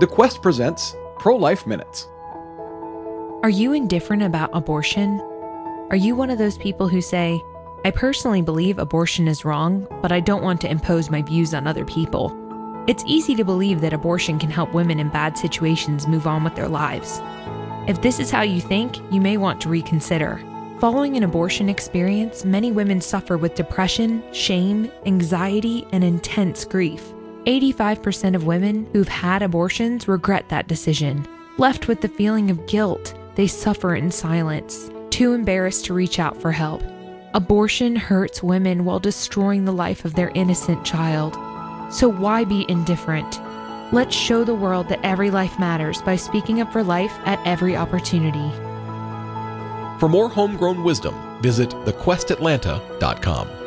The Quest presents Pro Life Minutes. Are you indifferent about abortion? Are you one of those people who say, I personally believe abortion is wrong, but I don't want to impose my views on other people? It's easy to believe that abortion can help women in bad situations move on with their lives. If this is how you think, you may want to reconsider. Following an abortion experience, many women suffer with depression, shame, anxiety, and intense grief. 85% of women who've had abortions regret that decision. Left with the feeling of guilt, they suffer in silence, too embarrassed to reach out for help. Abortion hurts women while destroying the life of their innocent child. So why be indifferent? Let's show the world that every life matters by speaking up for life at every opportunity. For more homegrown wisdom, visit thequestatlanta.com.